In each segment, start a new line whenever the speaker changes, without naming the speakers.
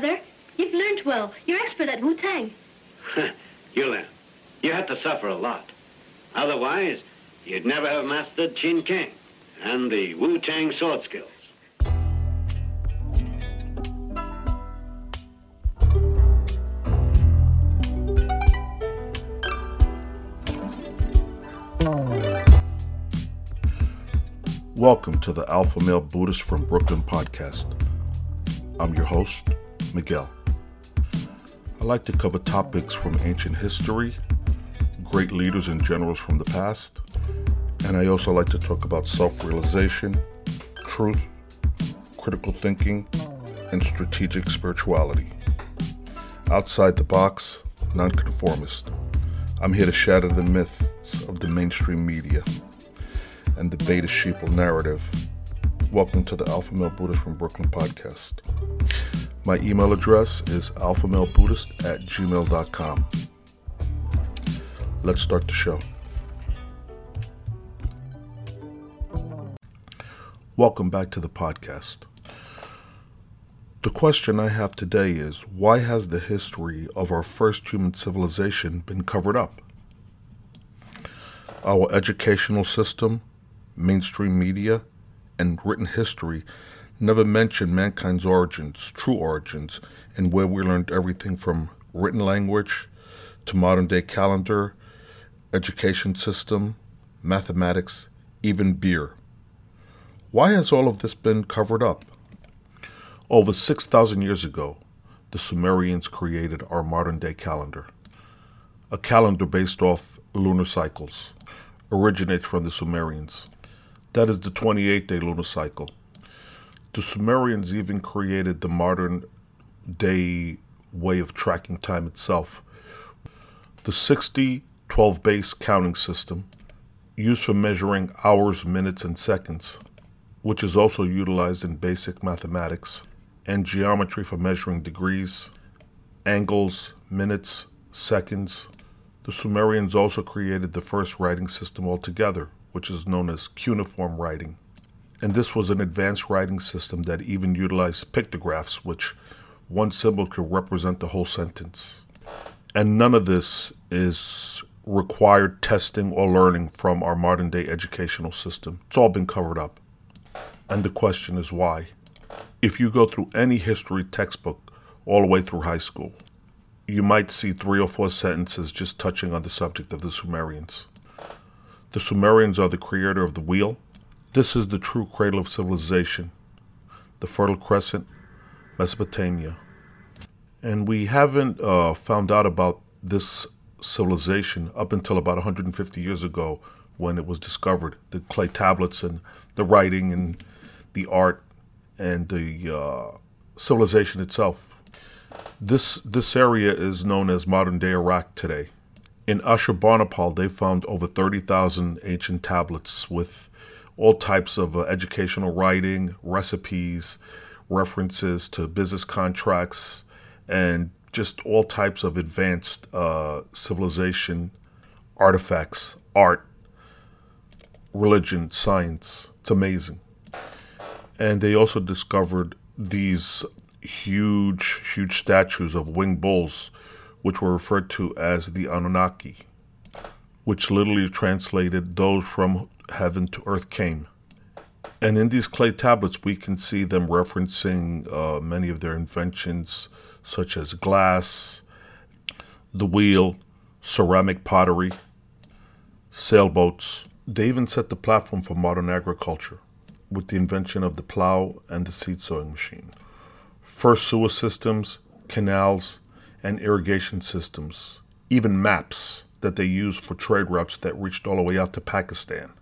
brother. You've learned well. You're expert at Wu-Tang.
you learn. You had to suffer a lot. Otherwise, you'd never have mastered Chin Kang and the Wu-Tang sword skills.
Welcome to the Alpha Male Buddhist from Brooklyn podcast. I'm your host, Miguel. I like to cover topics from ancient history, great leaders and generals from the past, and I also like to talk about self realization, truth, critical thinking, and strategic spirituality. Outside the box, nonconformist. I'm here to shatter the myths of the mainstream media and the beta sheeple narrative. Welcome to the Alpha Male Buddhist from Brooklyn podcast. My email address is alphamalebuddhist at gmail.com. Let's start the show. Welcome back to the podcast. The question I have today is why has the history of our first human civilization been covered up? Our educational system, mainstream media, and written history never mention mankind's origins, true origins, and where we learned everything from written language to modern day calendar, education system, mathematics, even beer. Why has all of this been covered up? Over 6,000 years ago, the Sumerians created our modern day calendar. A calendar based off lunar cycles originates from the Sumerians. That is the 28 day lunar cycle. The Sumerians even created the modern day way of tracking time itself. The 60 12 base counting system, used for measuring hours, minutes, and seconds, which is also utilized in basic mathematics, and geometry for measuring degrees, angles, minutes, seconds. The Sumerians also created the first writing system altogether, which is known as cuneiform writing. And this was an advanced writing system that even utilized pictographs, which one symbol could represent the whole sentence. And none of this is required testing or learning from our modern day educational system. It's all been covered up. And the question is why? If you go through any history textbook all the way through high school, you might see three or four sentences just touching on the subject of the Sumerians. The Sumerians are the creator of the wheel. This is the true cradle of civilization, the Fertile Crescent, Mesopotamia. And we haven't uh, found out about this civilization up until about 150 years ago when it was discovered. The clay tablets and the writing and the art and the uh, civilization itself. This, this area is known as modern day Iraq today. In Ashurbanipal, they found over 30,000 ancient tablets with all types of uh, educational writing, recipes, references to business contracts, and just all types of advanced uh, civilization artifacts, art, religion, science. It's amazing. And they also discovered these huge, huge statues of winged bulls which were referred to as the Anunnaki, which literally translated those from heaven to earth came. And in these clay tablets, we can see them referencing uh, many of their inventions, such as glass, the wheel, ceramic pottery, sailboats. They even set the platform for modern agriculture with the invention of the plow and the seed sowing machine. First sewer systems, canals, and irrigation systems, even maps that they used for trade routes that reached all the way out to Pakistan.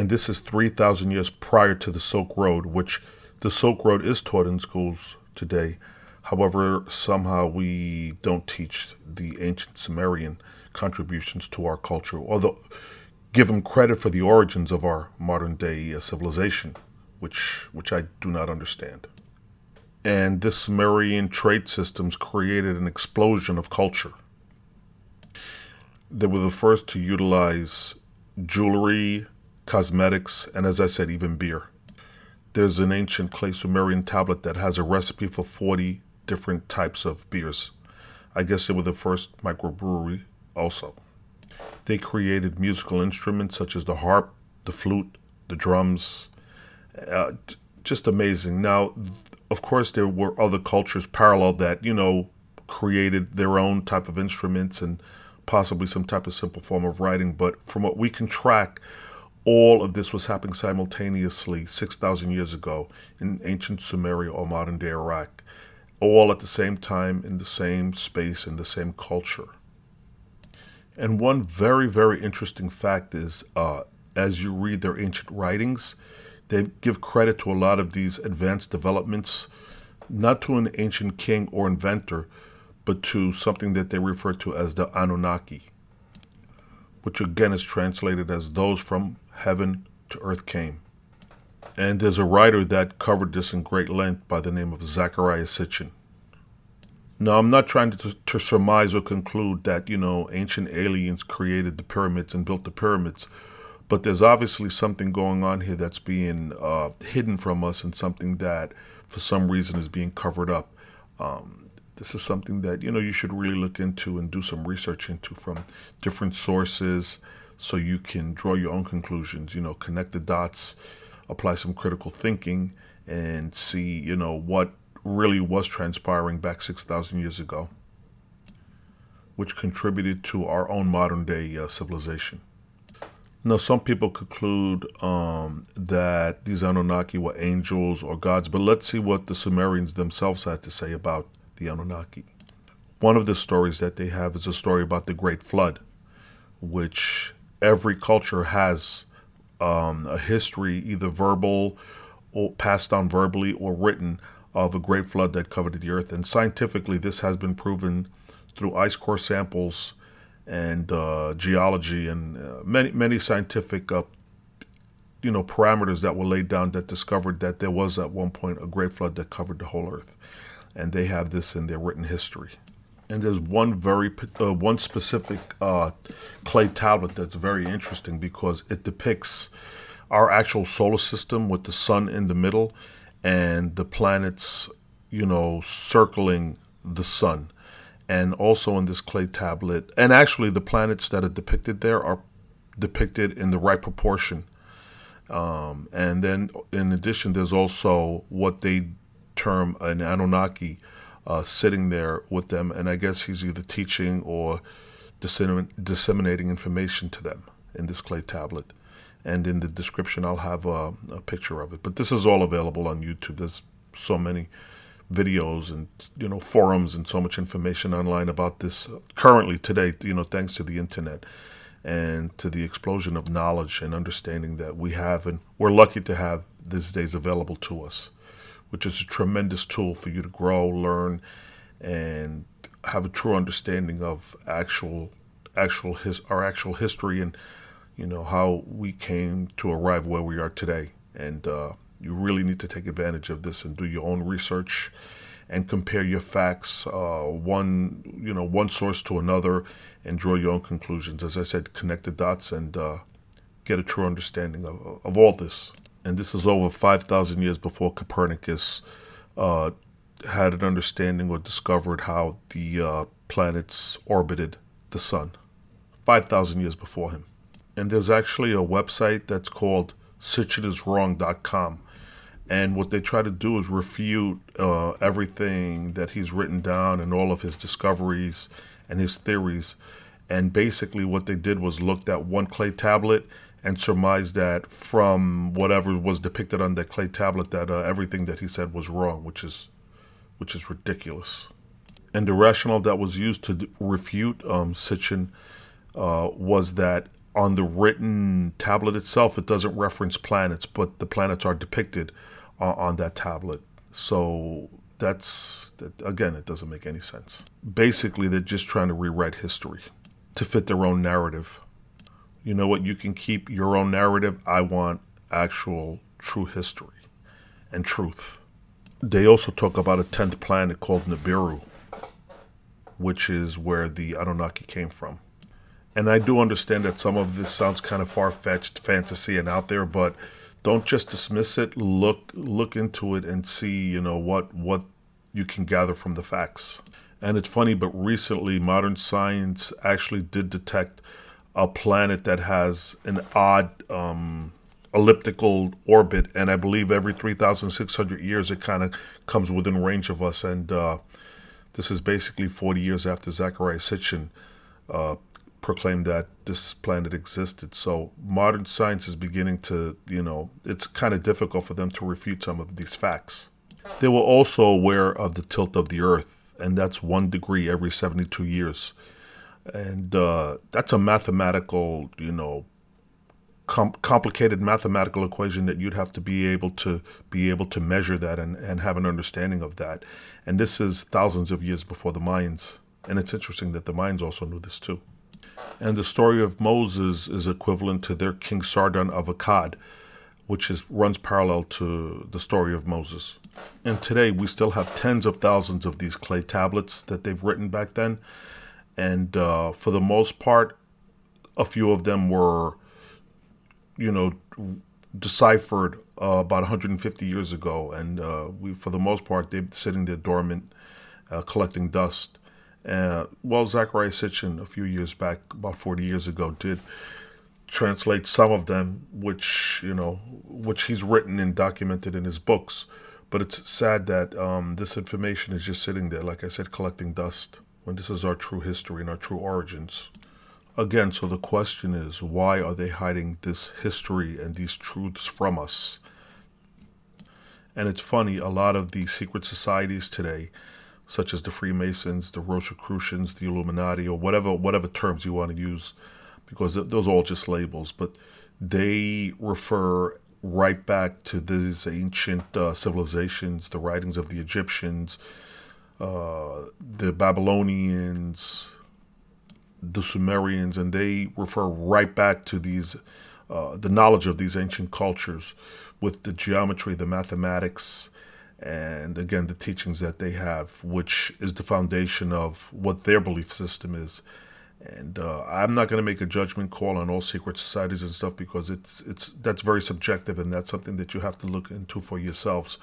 And this is 3,000 years prior to the Silk Road, which the Silk Road is taught in schools today. However, somehow we don't teach the ancient Sumerian contributions to our culture, although give them credit for the origins of our modern day uh, civilization, which which I do not understand and this Sumerian trade systems created an explosion of culture. They were the first to utilize jewelry, cosmetics, and as I said, even beer. There's an ancient clay Sumerian tablet that has a recipe for 40 different types of beers. I guess they were the first microbrewery also. They created musical instruments such as the harp, the flute, the drums. Uh, just amazing. Now, of course, there were other cultures parallel that, you know, created their own type of instruments and possibly some type of simple form of writing. But from what we can track, all of this was happening simultaneously 6,000 years ago in ancient Sumeria or modern day Iraq, all at the same time, in the same space, in the same culture. And one very, very interesting fact is uh, as you read their ancient writings, they give credit to a lot of these advanced developments, not to an ancient king or inventor, but to something that they refer to as the Anunnaki, which again is translated as those from heaven to earth came. And there's a writer that covered this in great length by the name of Zecharia Sitchin. Now, I'm not trying to, to surmise or conclude that, you know, ancient aliens created the pyramids and built the pyramids, but there's obviously something going on here that's being uh, hidden from us and something that, for some reason, is being covered up. Um, this is something that, you know, you should really look into and do some research into from different sources so you can draw your own conclusions, you know, connect the dots, apply some critical thinking, and see, you know, what really was transpiring back 6,000 years ago, which contributed to our own modern day uh, civilization. Now, some people conclude um, that these Anunnaki were angels or gods, but let's see what the Sumerians themselves had to say about the Anunnaki. One of the stories that they have is a story about the Great Flood, which every culture has um, a history, either verbal or passed down verbally or written, of a great flood that covered the earth. And scientifically, this has been proven through ice core samples and uh, geology and uh, many many scientific uh, you know parameters that were laid down that discovered that there was at one point a great flood that covered the whole earth, and they have this in their written history. And there's one very uh, one specific uh, clay tablet that's very interesting because it depicts our actual solar system with the sun in the middle and the planets, you know, circling the sun. And also in this clay tablet, and actually the planets that are depicted there are depicted in the right proportion. Um, and then in addition, there's also what they term an Anunnaki uh, sitting there with them, and I guess he's either teaching or disseminating information to them in this clay tablet. And in the description, I'll have a, a picture of it. But this is all available on YouTube. There's so many videos and you know forums and so much information online about this currently today you know thanks to the internet and to the explosion of knowledge and understanding that we have and we're lucky to have these days available to us which is a tremendous tool for you to grow, learn, and have a true understanding of actual actual his our actual history and you know how we came to arrive where we are today. And uh, you really need to take advantage of this and do your own research and compare your facts uh, one you know one source to another and draw your own conclusions. As I said, connect the dots and uh, get a true understanding of, of all this and this is over 5,000 years before Copernicus uh, had an understanding or discovered how the uh, planets orbited the sun. 5,000 years before him. And there's actually a website that's called sitchiniswrong.com. And what they try to do is refute uh, everything that he's written down and all of his discoveries and his theories. And basically, what they did was looked at one clay tablet and surmise that from whatever was depicted on that clay tablet that uh, everything that he said was wrong, which is which is ridiculous. And the rationale that was used to refute um, Sitchin uh, was that on the written tablet itself, it doesn't reference planets, but the planets are depicted uh, on that tablet. So that's that, again, it doesn't make any sense. Basically, they're just trying to rewrite history to fit their own narrative you know what, you can keep your own narrative. I want actual true history and truth. They also talk about a 10th planet called Nibiru, which is where the Anunnaki came from. And I do understand that some of this sounds kind of far fetched, fantasy, and out there, but don't just dismiss it. Look look into it and see, you know, what what you can gather from the facts. And it's funny, but recently modern science actually did detect a planet that has an odd um, elliptical orbit, and I believe every 3,600 years it kind of comes within range of us. And uh, this is basically 40 years after Zecharia Sitchin uh, proclaimed that this planet existed. So modern science is beginning to, you know, it's kind of difficult for them to refute some of these facts. They were also aware of the tilt of the Earth, and that's one degree every 72 years. And uh, that's a mathematical, you know, com- complicated mathematical equation that you'd have to be able to be able to measure that and, and have an understanding of that. And this is thousands of years before the Mayans. And it's interesting that the Mayans also knew this too. And the story of Moses is equivalent to their King Sargon of Akkad, which is runs parallel to the story of Moses. And today we still have tens of thousands of these clay tablets that they've written back then. And uh, for the most part, a few of them were, you know, deciphered uh, about 150 years ago. And uh, we, for the most part, they're sitting there dormant, uh, collecting dust. Well, Zecharia Sitchin a few years back, about 40 years ago, did translate some of them, which you know, which he's written and documented in his books. But it's sad that um, this information is just sitting there, like I said, collecting dust. When this is our true history and our true origins. Again, so the question is, why are they hiding this history and these truths from us? And it's funny, a lot of the secret societies today such as the Freemasons, the Rosicrucians, the Illuminati, or whatever whatever terms you want to use, because those are all just labels. But they refer right back to these ancient uh, civilizations, the writings of the Egyptians, the Babylonians, the Sumerians, and they refer right back to these uh, the knowledge of these ancient cultures with the geometry, the mathematics, and again the teachings that they have which is the foundation of what their belief system is. And uh, i'm not going to make a judgment call on all secret societies and stuff because it's it's that's very subjective and that's something that you have to look into for yourselves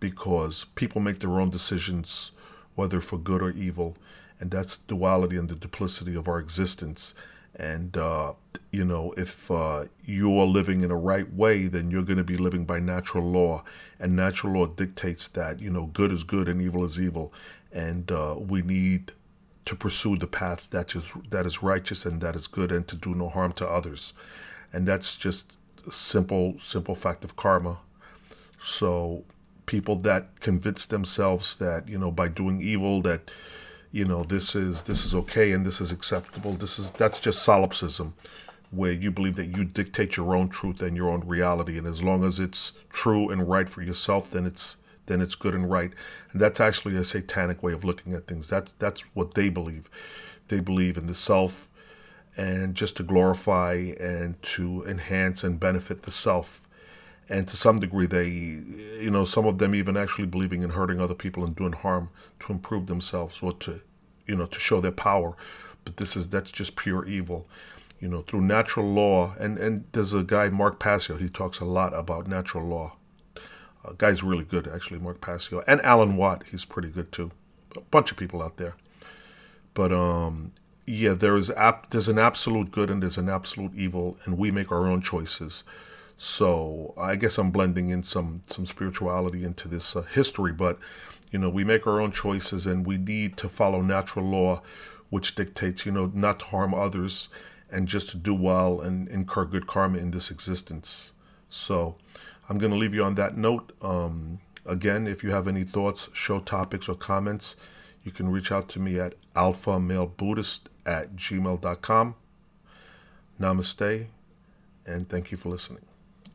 because people make their own decisions whether for good or evil and that's duality and the duplicity of our existence and, uh, you know, if uh, you are living in a right way, then you're going to be living by natural law. And natural law dictates that, you know, good is good and evil is evil. And uh, we need to pursue the path that is, that is righteous and that is good and to do no harm to others. And that's just simple, simple fact of karma. So people that convince themselves that, you know, by doing evil, that, you know this is this is okay and this is acceptable. This is that's just solipsism where you believe that you dictate your own truth and your own reality. And as long as it's true and right for yourself then it's then it's good and right. And that's actually a satanic way of looking at things. That's that's what they believe. They believe in the self and just to glorify and to enhance and benefit the self and to some degree they you know some of them even actually believing in hurting other people and doing harm to improve themselves or to you know to show their power. But this is that's just pure evil. You know through natural law and and there's a guy mark passio he talks a lot about natural law. Uh, guy's really good actually mark passio and alan watt he's pretty good too. A bunch of people out there. But um yeah there is ap- there's an absolute good and there's an absolute evil and we make our own choices so I guess I'm blending in some some spirituality into this uh, history, but you know we make our own choices and we need to follow natural law, which dictates you know not to harm others and just to do well and incur good karma in this existence. So I'm going to leave you on that note. Um, again, if you have any thoughts, show topics, or comments, you can reach out to me at alphamalebuddhist at gmail.com. Namaste, and thank you for listening.